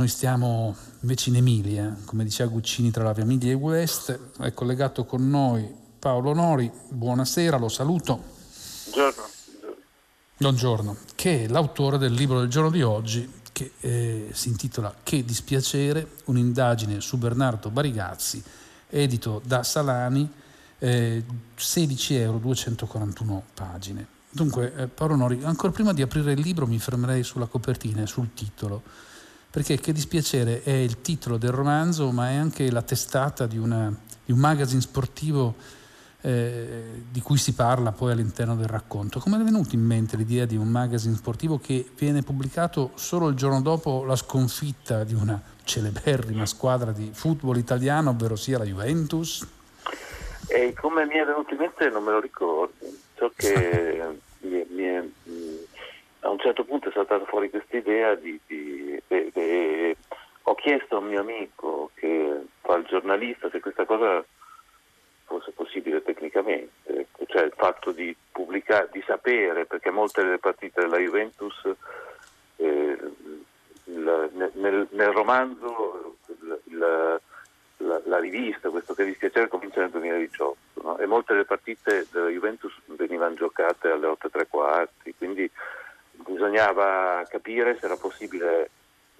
Noi stiamo invece in Emilia, come diceva Guccini tra la via Emilia e West, è collegato con noi Paolo Nori, buonasera, lo saluto. Buongiorno. Buongiorno, che è l'autore del libro del giorno di oggi che eh, si intitola Che dispiacere, un'indagine su Bernardo Barigazzi, edito da Salani, eh, 16 euro, 241 pagine. Dunque, eh, Paolo Nori, ancora prima di aprire il libro mi fermerei sulla copertina e sul titolo perché Che dispiacere è il titolo del romanzo, ma è anche la testata di, una, di un magazine sportivo eh, di cui si parla poi all'interno del racconto. Come è venuta in mente l'idea di un magazine sportivo che viene pubblicato solo il giorno dopo la sconfitta di una celeberrima squadra di football italiano, ovvero sia la Juventus? E come mi è venuto in mente non me lo ricordo. So che mi, mi è, a un certo punto è saltata fuori questa idea di, di, ho chiesto a un mio amico che fa il giornalista se questa cosa fosse possibile tecnicamente, cioè il fatto di pubblicare, di sapere, perché molte delle partite della Juventus eh, il, nel, nel, romanzo il, la, la, rivista, questo che dispiacere comincia nel 2018 no? e molte delle partite della Juventus venivano giocate alle 8 e tre quarti, quindi bisognava capire se era possibile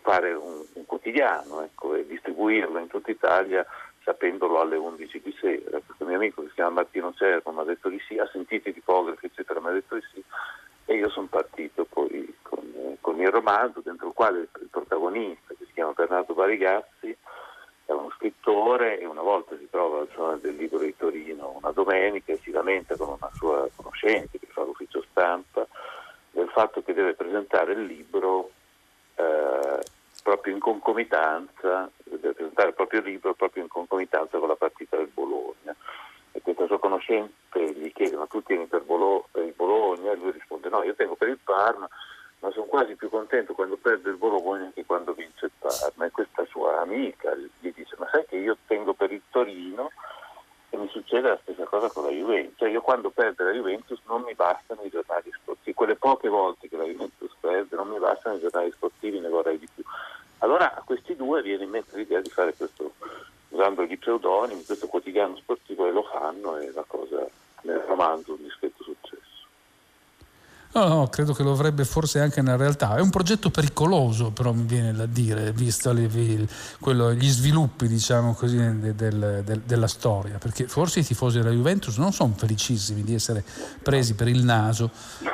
fare un, un quotidiano ecco, e distribuirlo in tutta Italia sapendolo alle 11 di sera. Questo mio amico che si chiama Martino Cervo mi ha detto di sì, ha sentito i tipografi eccetera, mi ha detto di sì e io sono partito poi con, con, il romanzo dentro il quale il protagonista che si chiama Bernardo Barigazzi è uno scrittore e una volta si trova al Salone del Libro di Torino una domenica e si lamenta con una sua conoscente che fa l'ufficio stampa del fatto che deve presentare il libro eh, proprio in concomitanza, deve presentare il proprio libro proprio in concomitanza con la partita del Bologna. E questa sua conoscente gli chiede ma tu tieni per, Bolo- per il Bologna? E lui risponde no, io tengo per il Parma, ma sono quasi più contento quando perde il Bologna che quando vince il Parma. E questa sua amica gli dice ma sai che io tengo per il Torino? E mi succede la stessa cosa con la Juventus. Cioè io quando perde la Juventus non mi bastano i giornali sportivi, quelle poche volte che la Juventus perde non mi bastano i giornali sportivi, ne vorrei di più. Allora a questi due viene in mente l'idea di fare questo, usando gli pseudonimi, questo quotidiano sportivo e lo fanno e la cosa nel romanzo. No, no, credo che lo avrebbe forse anche nella realtà. È un progetto pericoloso, però mi viene da dire, visto le, quello, gli sviluppi, diciamo così, del, del, della storia, perché forse i tifosi della Juventus non sono felicissimi di essere presi per il naso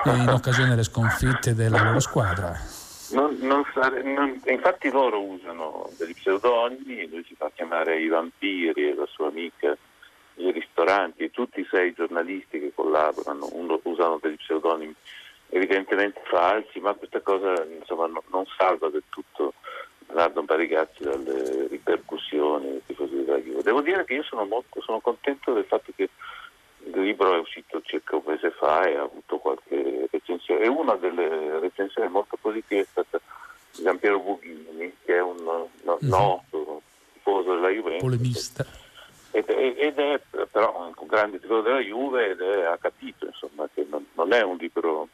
in occasione delle sconfitte della loro squadra. Non, non sare, non, infatti loro usano degli pseudonimi, lui si fa chiamare i vampiri e la sua amica i ristoranti tutti i sei giornalisti che collaborano uno, usano degli pseudonimi evidentemente falsi, ma questa cosa insomma, no, non salva del tutto Leonardo Barigazzi dalle ripercussioni dei tifosi della Juve. Devo dire che io sono, molto, sono contento del fatto che il libro è uscito circa un mese fa e ha avuto qualche recensione e una delle recensioni molto positive è stata di Giampiero Bughini che è un no, mhm. noto tifoso della Juventus polemista ed è, ed è, però un grande tifoso della Juve ed è, ha capito insomma, che non, non, è un libro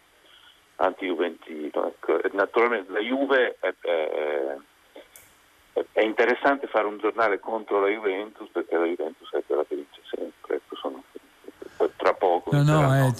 anti-juventino ecco. naturalmente la Juve è, è, è, interessante fare un giornale contro la Juventus perché la Juventus è quella che vince sempre ecco, sono tra poco. No, no, è...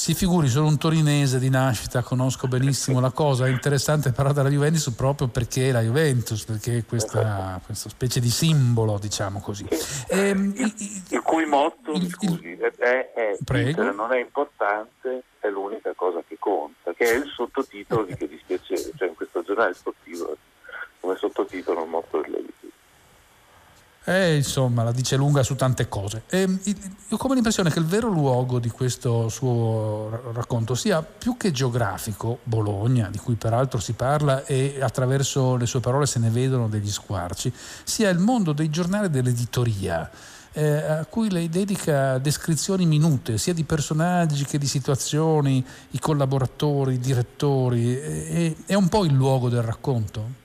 Si figuri, sono un torinese di nascita, conosco benissimo la cosa, è interessante parlare della Juventus proprio perché è la Juventus, perché è questa, esatto. questa specie di simbolo, diciamo così. E, ehm, il, il, il, cui motto, il, scusi, è, è prego. non è importante, è l'unica cosa che conta, che è il sottotitolo di che dispiacere, cioè in questo giornale sportivo come sottotitolo il motto della Eh, insomma, la dice lunga su tante cose. E, ho come l'impressione che il vero luogo di questo suo racconto sia più che geografico, Bologna, di cui peraltro si parla e attraverso le sue parole se ne vedono degli squarci, sia il mondo dei giornali dell'editoria. Eh, a cui lei dedica descrizioni minute, sia di personaggi che di situazioni, i collaboratori, i direttori. Eh, è un po' il luogo del racconto?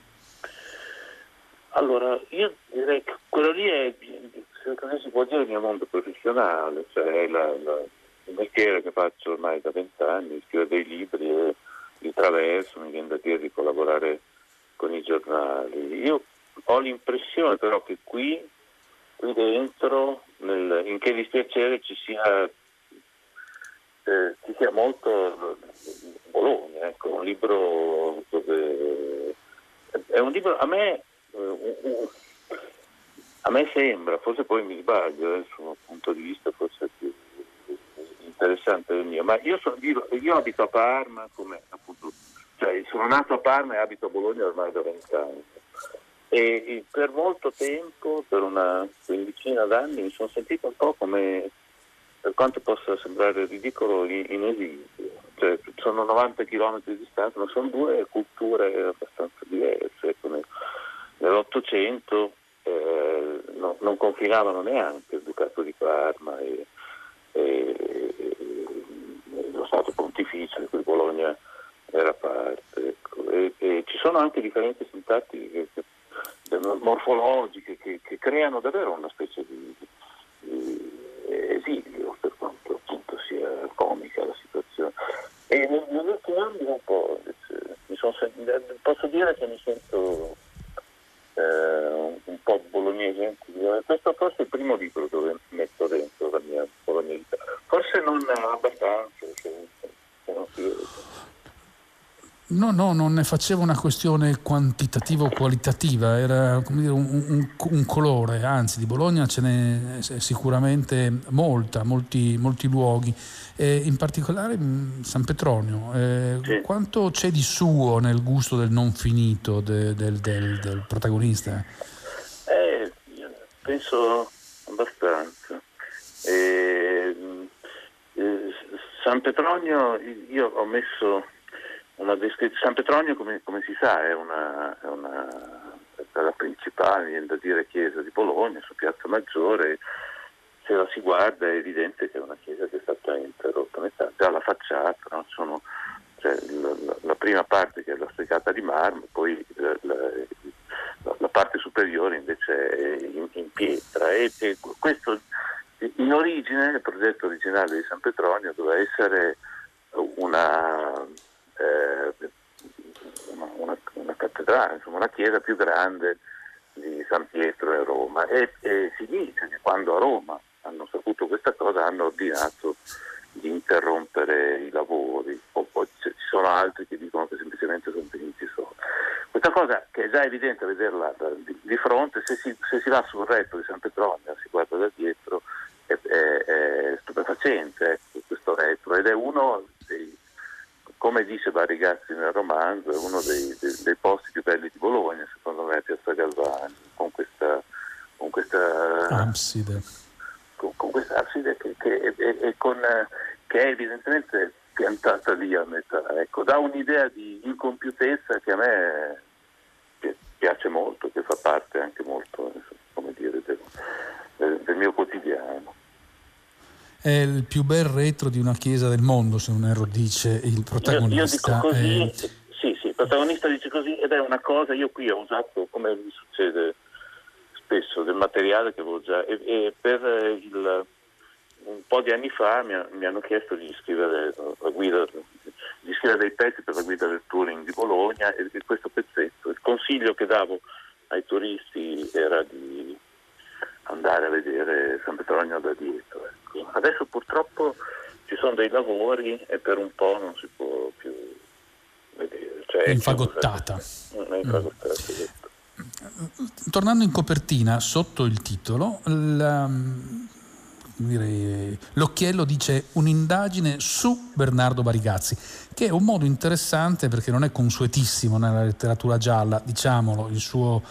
Allora, io quello lì è, così si può dire, il mio mondo professionale, cioè la, la, il mestiere che faccio ormai da vent'anni, scrivere dei libri e di traverso, mi viene da dire di collaborare con giornali. Io ho l'impressione però che qui, qui dentro, nel, in che dispiacere ci sia, eh, ci sia molto Bologna, ecco, un libro dove è un libro a me, eh, a me sembra, forse poi mi sbaglio dal suo punto di vista forse più interessante del mio, ma io, sono, io, io abito a Parma come appunto, cioè sono nato a Parma e abito a Bologna ormai da vent'anni e per molto tempo, per una quindicina d'anni, mi sono sentito un po' come, per quanto possa sembrare ridicolo, in, in esilio. Cioè, sono 90 km di distanza, ma sono due culture abbastanza diverse. Nell'Ottocento eh, no, non confinavano neanche il Ducato di Parma e, e, e lo Stato Pontificio di cui Bologna era parte. Ecco. E, e, ci sono anche differenze sintattiche che, che morfologiche che, che, creano davvero una specie di, di, esilio per quanto appunto sia comica la situazione. E negli ultimi anni un po', invece, posso dire che mi sento po' bolognese. Questo forse è il primo libro dove metto dentro la mia bolognesità. Forse non abbastanza, se, se non si vede. No, no, non ne faceva una questione quantitativa o qualitativa, era dire, un, un, un, colore, anzi di Bologna ce n'è sicuramente molta, molti, molti luoghi, e in particolare mm, San Petronio. Eh, sì. Quanto c'è di suo nel gusto del non finito de, del, del, del, protagonista? Eh, penso abbastanza. Eh, eh San Petronio, io ho messo una descrizione. San Petronio, come, come, si sa, è una, è una è la principale, viene da dire, chiesa di Bologna, su Piazza Maggiore. Se la si guarda è evidente che è una chiesa che è stata interrotta metà, già la facciata, no? Sono, cioè, la, la, prima parte che è la stecata di marmo, poi la, la parte superiore invece in, in pietra. E, e questo, in origine, il progetto originale di San Petronio doveva essere una eh, una, una, cattedrale, insomma, una chiesa più grande di San Pietro in Roma e, e, si dice che quando a Roma hanno saputo questa cosa hanno ordinato di interrompere i lavori, o poi ci sono altri che dicono che semplicemente sono finiti solo. Questa cosa che è già evidente a vederla di, di fronte, se si, se si, va sul retro di San Petronio, si guarda da dietro, è, è, è stupefacente ecco, questo retro ed è uno dei come dice Barigazzi nel romanzo, è uno dei, dei, dei, posti più belli di Bologna, secondo me, Piazza Galvani, con questa, con questa abside, con, con questa abside che, che, è, è con, che, è, evidentemente piantata lì a metà. Ecco, dà un'idea di incompiutezza che a me piace molto, che fa parte anche molto dire, del, del, mio quotidiano è il più bel retro di una chiesa del mondo, se non erro, dice il protagonista. Io, io così, eh... Sì, sì, il protagonista dice così ed è una cosa, io qui ho usato, come mi succede spesso, del materiale che avevo già, e, e per il, un po' di anni fa mi, mi hanno chiesto di scrivere, guida, di scrivere dei pezzi per la guida del touring di Bologna e, e questo pezzetto, il consiglio che davo ai turisti era di andare a vedere San Petronio da dietro. Ecco. Adesso purtroppo ci sono dei lavori e per un po' non si può più vedere. Cioè, è infagottata. È infagottata mm. Tornando in copertina, sotto il titolo, la, dire, l'occhiello dice un'indagine su Bernardo Barigazzi, che è un modo interessante perché non è consuetissimo nella letteratura gialla, diciamolo, il suo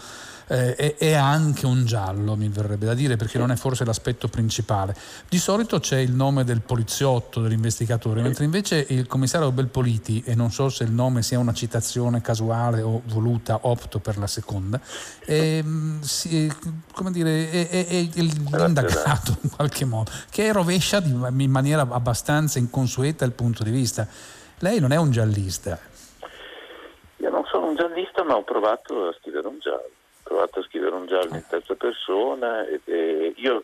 eh, è, anche un giallo, mi verrebbe da dire, perché non è forse l'aspetto principale. Di solito c'è il nome del poliziotto, dell'investigatore, mentre invece il commissario Belpoliti, e non so se il nome sia una citazione casuale o voluta, opto per la seconda, è, si, come dire, è, è, è l'indagato in qualche modo, che rovescia in maniera abbastanza inconsueta il punto di vista. Lei non è un giallista. Io non sono un giallista, ma ho provato a scrivere un giallo provato a scrivere un giallo in terza persona e, e io,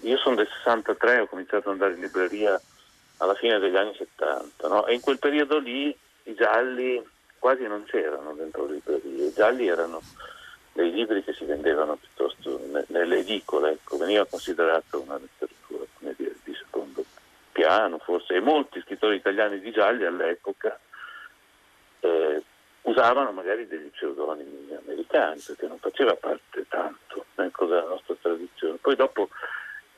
io, sono del 63, ho cominciato ad andare in libreria alla fine degli anni 70 no? e in quel periodo lì i gialli quasi non c'erano dentro le librerie, gialli erano dei libri che si vendevano piuttosto nelle edicole, ecco, veniva considerato una letteratura dire, di secondo piano forse, e molti scrittori italiani di gialli all'epoca eh, usavano magari degli pseudonimi americani perché non faceva parte tanto ecco, della nostra tradizione. Poi dopo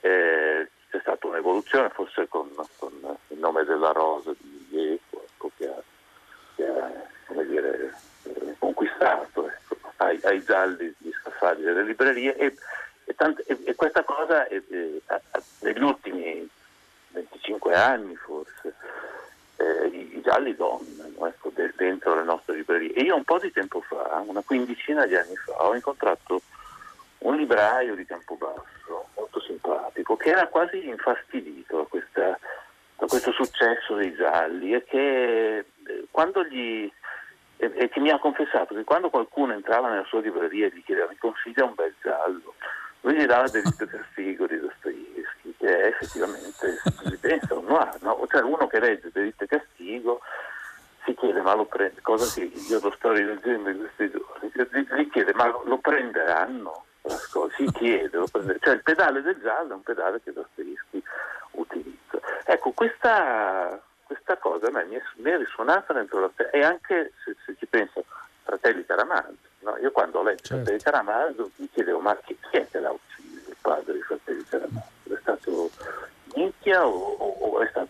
eh, c'è stata un'evoluzione forse con, con, il nome della rosa di Ieco ecco, che ha, che ha dire, conquistato ecco, ai, ai, gialli gli scaffali delle librerie e, e, tante, e, e questa cosa negli ultimi 25 anni forse eh, i, i, gialli ecco, de, dentro le nostre librerie. E io un po' di tempo fa, una quindicina di anni fa, ho incontrato un libraio di Campobasso, molto simpatico, che era quasi infastidito da, questa, da questo successo dei gialli e che eh, quando gli e, e, che mi ha confessato che quando qualcuno entrava nella sua libreria e gli chiedeva mi consiglia un bel giallo, lui gli dava delitto castigo di Dostoevsky, che è effettivamente, si pensa, un noir, no? cioè uno che legge delitto e castigo si chiede ma lo prende, cosa che io lo sto rileggendo in questi giorni, gli chiede ma lo, prenderanno? Si chiede, lo cioè il pedale del giallo è un pedale che Dostoevsky utilizza. Ecco, questa, questa cosa a me mi è, mi è risuonata dentro la testa e anche se, se ci penso, Fratelli Caramaldo, no? io quando ho letto certo. Fratelli Caramaldo mi chiedevo ma chi, è che l'ha ucciso il padre di Fratelli Caramaldo? È stato Minchia o, o, o, è stato? Ecco.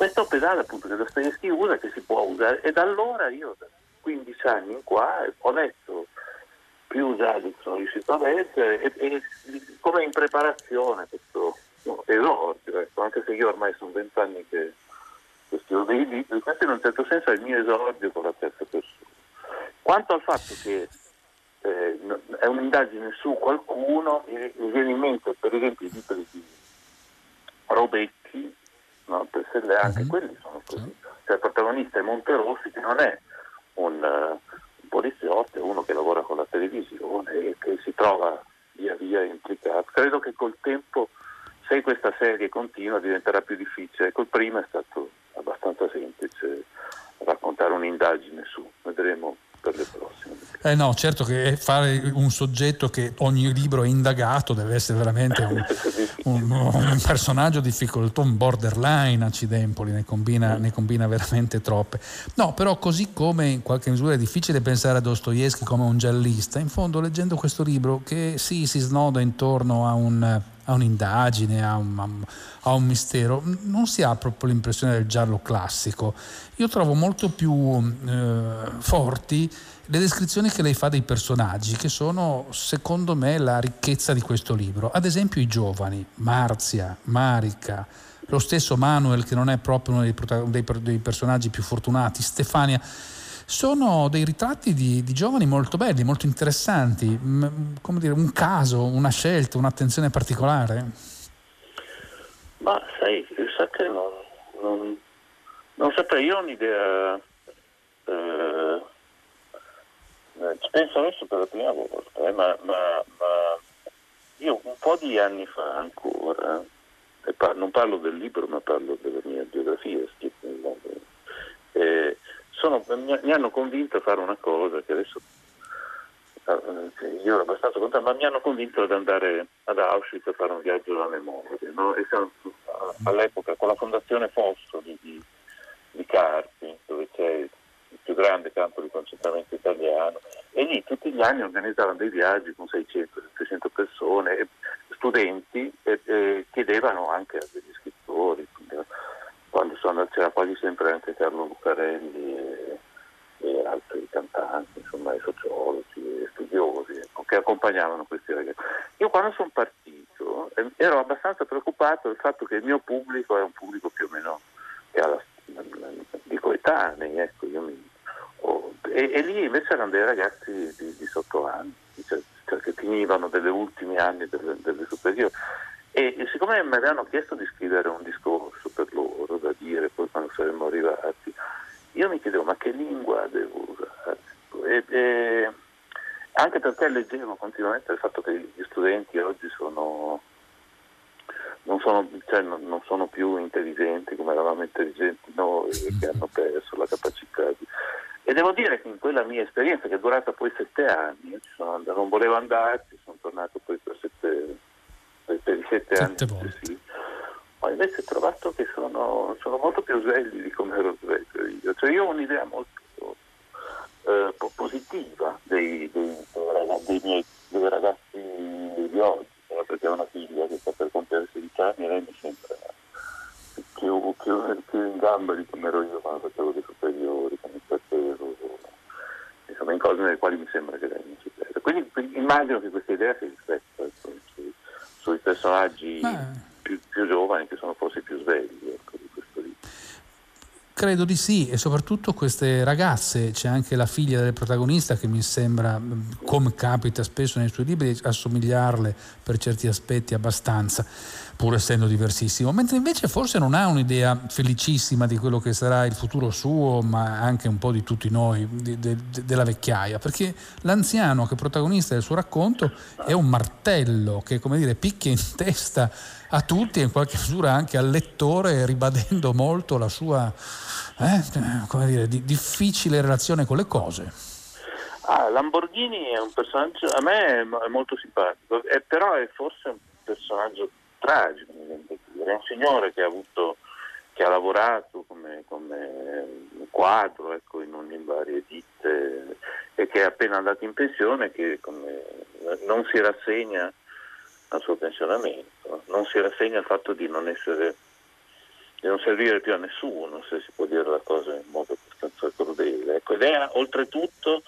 Questo pedale appunto che Dostoevsky usa, che si può usare e da allora io da 15 anni in qua ho letto più che sono riuscito a leggere e, e come in preparazione questo no, esordio, ecco, anche se io ormai sono vent'anni che, che scrivo dei libri, questo in un certo senso è il mio esordio con la terza persona. Quanto al fatto che eh, è un'indagine su qualcuno, mi viene in mente per esempio i libri di Robetti, no? per essere anche mm-hmm. quelli sono così. Cioè il protagonista è Monterossi che non è un, uh, un poliziotto, è uno che lavora con la televisione e che si trova via via implicato. Credo che col tempo se questa serie continua diventerà più difficile. Col primo è stato abbastanza semplice raccontare un'indagine su, vedremo. Eh no, certo che fare un soggetto che ogni libro è indagato deve essere veramente un, un, un personaggio difficoltoso, un borderline accidempoli, ne combina, ne combina, veramente troppe. No, però così come in qualche misura è difficile pensare a Dostoevsky come un giallista, in fondo leggendo questo libro che sì, si snoda intorno a un a un'indagine, a un, a un, mistero, non si ha proprio l'impressione del giallo classico. Io trovo molto più eh, forti le descrizioni che lei fa dei personaggi, che sono secondo me la ricchezza di questo libro. Ad esempio i giovani, Marzia, Marica, lo stesso Manuel che non è proprio uno dei, dei, dei personaggi più fortunati, Stefania sono dei ritratti di, di, giovani molto belli, molto interessanti, come dire, un caso, una scelta, un'attenzione particolare? Ma sai, sa che non, non, non saprei, io ho un'idea, eh, eh, ci penso adesso per la prima volta, eh, ma, ma, ma, io un po' di anni fa ancora, non parlo del libro ma parlo della mia biografia, eh, sono, mi hanno convinto a fare una cosa che adesso eh, io ero abbastanza contento, ma mi hanno convinto ad andare ad Auschwitz a fare un viaggio alla memoria. No? all'epoca con la fondazione Fosso di, di, di Carpi, dove c'è il più grande campo di concentramento italiano, e lì tutti gli anni organizzavano dei viaggi con 600-700 persone, studenti, e, e chiedevano anche a degli scrittori, quando sono, c'era quasi sempre anche Carlo Lucarelli e, e altri cantanti, insomma, i sociologi, studiosi che accompagnavano questi ragazzi. Io quando sono partito eh, ero abbastanza preoccupato del fatto che il mio pubblico è un pubblico più o meno che ha la, di coetanei, ecco, mi, oh, e, e, lì invece erano dei ragazzi di, di sotto anni, cioè, cioè, che finivano degli ultimi anni delle, delle superiori e, e, siccome mi avevano chiesto di scrivere un discorso per loro da dire poi quando saremmo arrivati, io mi chiedevo ma che lingua devo? E, e, anche perché leggevo continuamente il fatto che gli studenti oggi sono, non, sono, cioè non, non sono più intelligenti come eravamo intelligenti noi che hanno perso la capacità di... e devo dire che in quella mia esperienza, che è durata poi sette anni, sono, non volevo andarci, sono tornato poi per, sette, per, per i sette, sette anni volte. ho invece trovato che sono, sono, molto più svegli di come ero sveglio io. Cioè io ho un'idea molto eh, positiva dei, dei, dei, miei due ragazzi di oggi, perché ho una figlia che sta per compiere 16 anni e lei mi sembra più, più, più in gamba di come ero io quando facevo dei superiori, il fratello, insomma in cose nelle quali mi sembra che lei non si perda. Quindi, immagino che questa idea si rifletta ecco, sui, personaggi più, più, giovani che sono forse più svegli. Ecco, di questo libro. Credo di sì, e soprattutto queste ragazze, c'è anche la figlia del protagonista che mi sembra, come capita spesso nei suoi libri, assomigliarle per certi aspetti abbastanza pur essendo diversissimo, mentre invece forse non ha un'idea felicissima di quello che sarà il futuro suo, ma anche un po' di tutti noi, di, de, de, della vecchiaia, perché l'anziano che è protagonista del suo racconto è un martello che, come dire, picchia in testa a tutti e in qualche misura anche al lettore, ribadendo molto la sua, eh, dire, di, difficile relazione con le cose. Ah, Lamborghini è un personaggio, a me è molto simpatico, è, però è forse un personaggio tragico. È un signore che ha, avuto, che ha lavorato come, come quadro ecco, in, in, varie ditte e che è appena andato in pensione che come, non si rassegna al suo pensionamento, non si rassegna al fatto di non essere di non servire più a nessuno, se si può dire la cosa in modo abbastanza crudele. Ecco, ed è oltretutto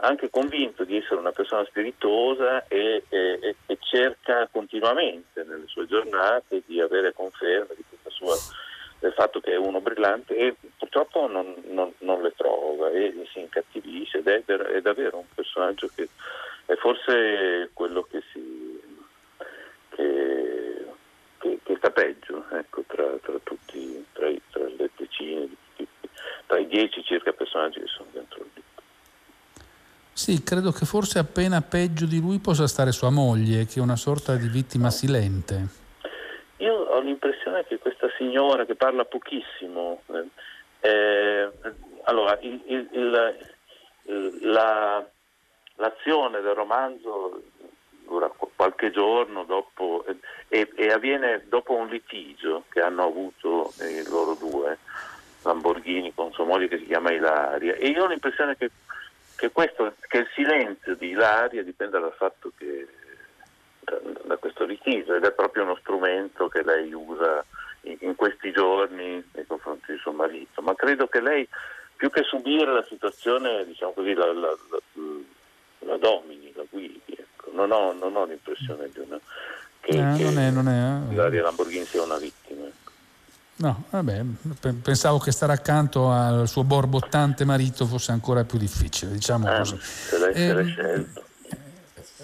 anche convinto di essere una persona spiritosa e, e, e, cerca continuamente nelle sue giornate di avere conferma di sua, del fatto che è uno brillante e purtroppo non, non, non le trova e si incattivisce ed è, è, davvero un personaggio che è forse quello che, si, che, che, che sta peggio ecco, tra, tra, tutti, tra, tra le decine, tra i dieci circa personaggi che sono dentro. Sì, credo che forse appena peggio di lui possa stare sua moglie, che è una sorta di vittima silente. Io ho l'impressione che questa signora che parla pochissimo, eh, allora il, il, il, la, l'azione del romanzo dura qualche giorno dopo e, e, avviene dopo un litigio che hanno avuto eh, loro due, Lamborghini con sua moglie che si chiama Ilaria e io ho l'impressione che che, questo, che il silenzio di Ilaria dipende dal fatto che da, da, questo litigio ed è proprio uno strumento che lei usa in, in questi giorni nei confronti di suo marito, ma credo che lei più che subire la situazione, diciamo così, la, la, la, la domini, la guidi. Ecco. Non, ho, non, ho, l'impressione di una, che, eh, che non è, non è, eh. Ilaria Lamborghini sia una vittima. No, vabbè, pensavo che stare accanto al suo borbottante marito fosse ancora più difficile, diciamo eh, così. Se eh, scelto.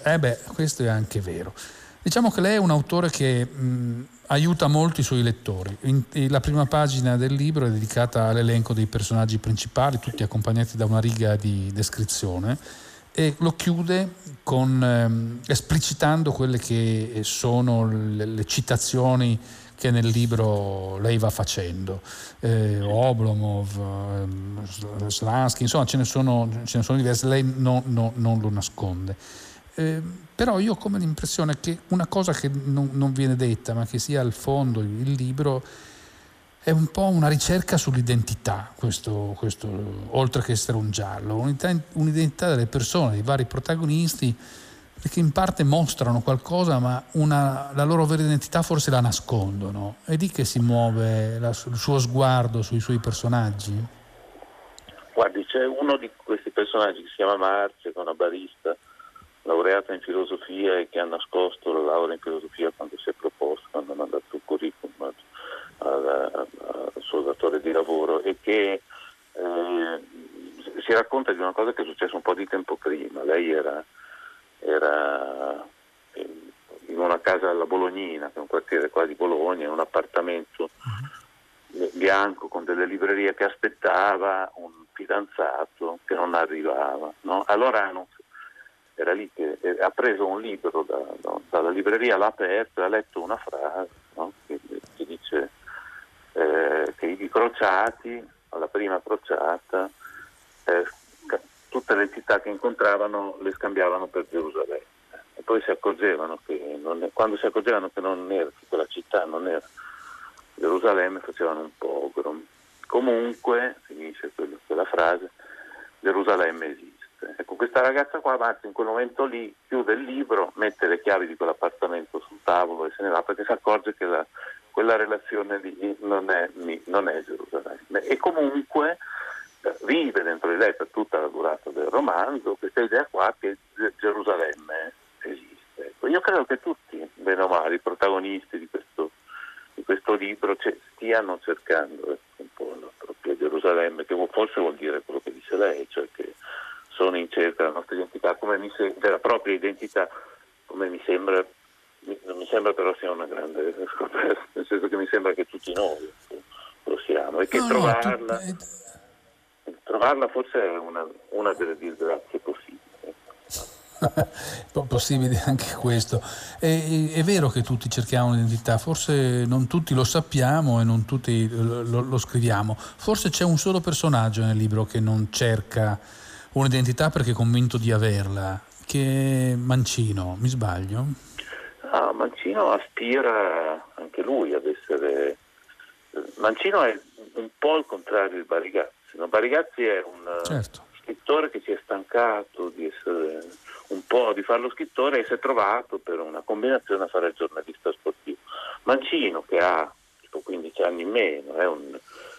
Eh beh, questo è anche vero. Diciamo che lei è un autore che mh, aiuta molto i suoi lettori. In, la prima pagina del libro è dedicata all'elenco dei personaggi principali, tutti accompagnati da una riga di descrizione, e lo chiude con, ehm, esplicitando quelle che sono le, le citazioni che nel libro lei va facendo. Eh, Oblomov, eh, Slansky, insomma ce ne sono, ce ne sono diverse, lei no, no, non lo nasconde. Eh, però io ho come l'impressione che una cosa che non, non, viene detta, ma che sia al fondo il libro, è un po' una ricerca sull'identità, questo, questo, oltre che essere un giallo, un'identità delle persone, dei vari protagonisti perché in parte mostrano qualcosa ma una, la loro vera identità forse la nascondono. È lì che si muove la, il suo sguardo sui suoi personaggi? Guardi, c'è uno di questi personaggi che si chiama Marzia, che è una barista laureata in filosofia e che ha nascosto la laurea in filosofia quando si è proposto, quando ha mandato il curriculum al suo datore di lavoro e che eh, si racconta di una cosa che è successa un po' di tempo prima. Lei era era in una casa alla Bolognina, che è un quartiere qua di Bologna, in un appartamento bianco con delle librerie che aspettava un fidanzato che non arrivava. No? Allora non, era lì che ha preso un libro da, da, dalla libreria, l'ha aperto e ha letto una frase no? che, che, dice eh, che i crociati, alla prima crociata, eh, tutte le entità che incontravano le scambiavano per Gerusalemme. E poi si accorgevano che non, quando si accorgevano che, non era, che quella città non era Gerusalemme facevano un pogrom. Comunque, finisce quella frase, Gerusalemme esiste. Ecco, questa ragazza qua, Marta, in quel momento lì chiude il libro, mette le chiavi di quell'appartamento sul tavolo e se ne va perché si accorge che la, quella relazione lì non è, non è Gerusalemme. E comunque vive dentro di lei per tutta la durata del romanzo questa idea qua che Gerusalemme esiste. Ecco, io credo che tutti, bene o male, i protagonisti di questo, di questo libro cioè, stiano cercando ecco, un po' la propria Gerusalemme, che forse vuol dire quello che dice lei, cioè che sono in cerca della nostra identità, se, della propria identità, come mi sembra, non mi sembra però sia una grande scoperta, nel senso che mi sembra che tutti noi lo siamo e che no, trovarla... No, tu trovarla forse è una, una delle disgrazie possibili. possibile anche questo. È, è, vero che tutti cerchiamo un'identità, forse non tutti lo sappiamo e non tutti lo, lo, scriviamo. Forse c'è un solo personaggio nel libro che non cerca un'identità perché è convinto di averla, che è Mancino, mi sbaglio? Ah, Mancino aspira anche lui ad essere... Mancino è un po' il contrario di Barigatti No, Barigazzi è un certo. scrittore che si è stancato di essere un po' di fare lo scrittore e si è trovato per una combinazione a fare il giornalista sportivo. Mancino, che ha tipo 15 anni in meno, è un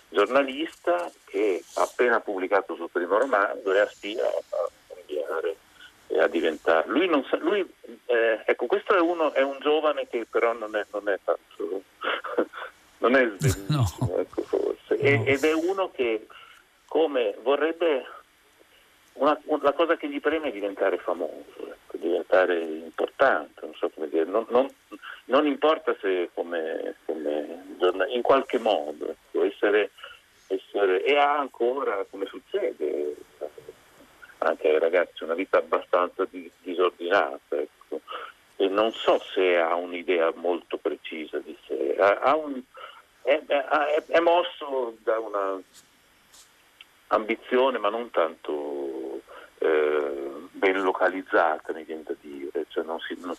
giornalista che ha appena pubblicato il suo primo romanzo e aspira a cambiare e a diventare. Lui non sa, lui, eh, ecco, questo è, uno, è un giovane che però non è, non è tanto, non è no. ecco, forse, no. ed è uno che come vorrebbe una, la cosa che gli preme è diventare famoso, ecco, diventare importante, non so come dire, non, non, non importa se come, come, in qualche modo, ecco, essere, essere, e ha ancora, come succede anche ai ragazzi, una vita abbastanza disordinata, ecco, e non so se ha un'idea molto precisa di sé, ha, ha un, è, è, è mosso da una ambizione ma non tanto eh, ben localizzata mi viene da dire, cioè non, si, non,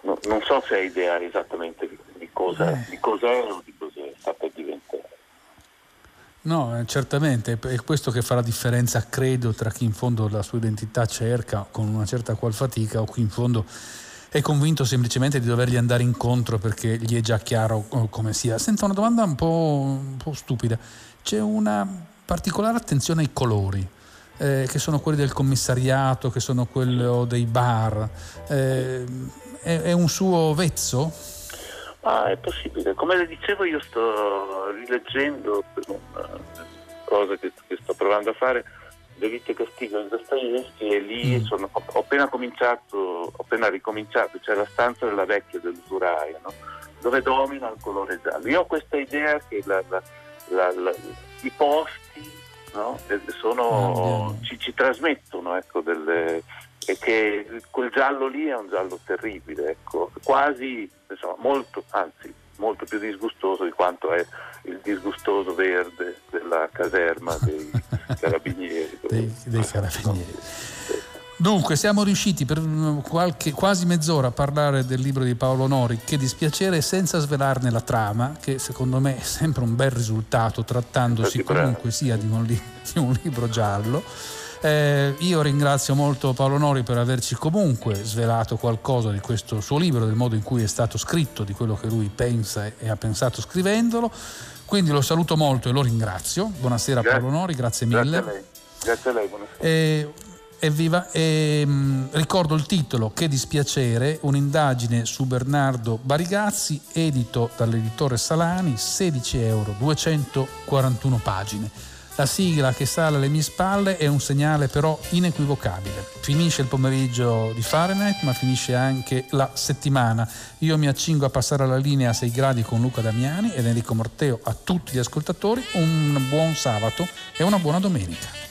non, non, so se hai idea esattamente di, cosa, eh. di cos'è o di cosa sta per diventare. No, eh, certamente, è questo che fa la differenza, credo, tra chi in fondo la sua identità cerca con una certa qual fatica o chi in fondo è convinto semplicemente di dovergli andare incontro perché gli è già chiaro oh, come sia. Sento una domanda un po', un po stupida c'è una particolare attenzione ai colori. Eh, che sono quelli del commissariato, che sono quelli dei bar. Eh, è, è, un suo vezzo? Ah, è possibile. Come le dicevo, io sto rileggendo per una cosa che, che sto provando a fare Le vite castigo di Dostoevsky e lì mm. sono, ho, appena cominciato, ho appena ricominciato, c'è la stanza della vecchia dell'usuraia, no? dove domina il colore giallo. Io ho questa idea che la, la la, i posti no? sono, ah, ci, ci, trasmettono ecco, delle, e che quel giallo lì è un giallo terribile, ecco, quasi, insomma, molto, anzi, molto più disgustoso di quanto è il disgustoso verde della caserma dei carabinieri. dei, dei carabinieri. No? Dunque, siamo riusciti per qualche, quasi mezz'ora a parlare del libro di Paolo Nori, che dispiacere senza svelarne la trama, che secondo me è sempre un bel risultato, trattandosi comunque sia di un, li, di un libro giallo. Eh, io ringrazio molto Paolo Nori per averci comunque svelato qualcosa di questo suo libro, del modo in cui è stato scritto, di quello che lui pensa e ha pensato scrivendolo. Quindi lo saluto molto e lo ringrazio. Buonasera grazie. Paolo Nori, grazie mille. Grazie a lei, grazie a lei buonasera. Eh, Evviva, e, mh, mm, ricordo il titolo Che dispiacere, un'indagine su Bernardo Barigazzi, edito dall'editore Salani, 16 euro, 241 pagine. La sigla che sale alle mie spalle è un segnale però inequivocabile. Finisce il pomeriggio di Fahrenheit, ma finisce anche la settimana. Io mi accingo a passare alla linea a 6 gradi con Luca Damiani ed Enrico Morteo a tutti gli ascoltatori un buon sabato e una buona domenica.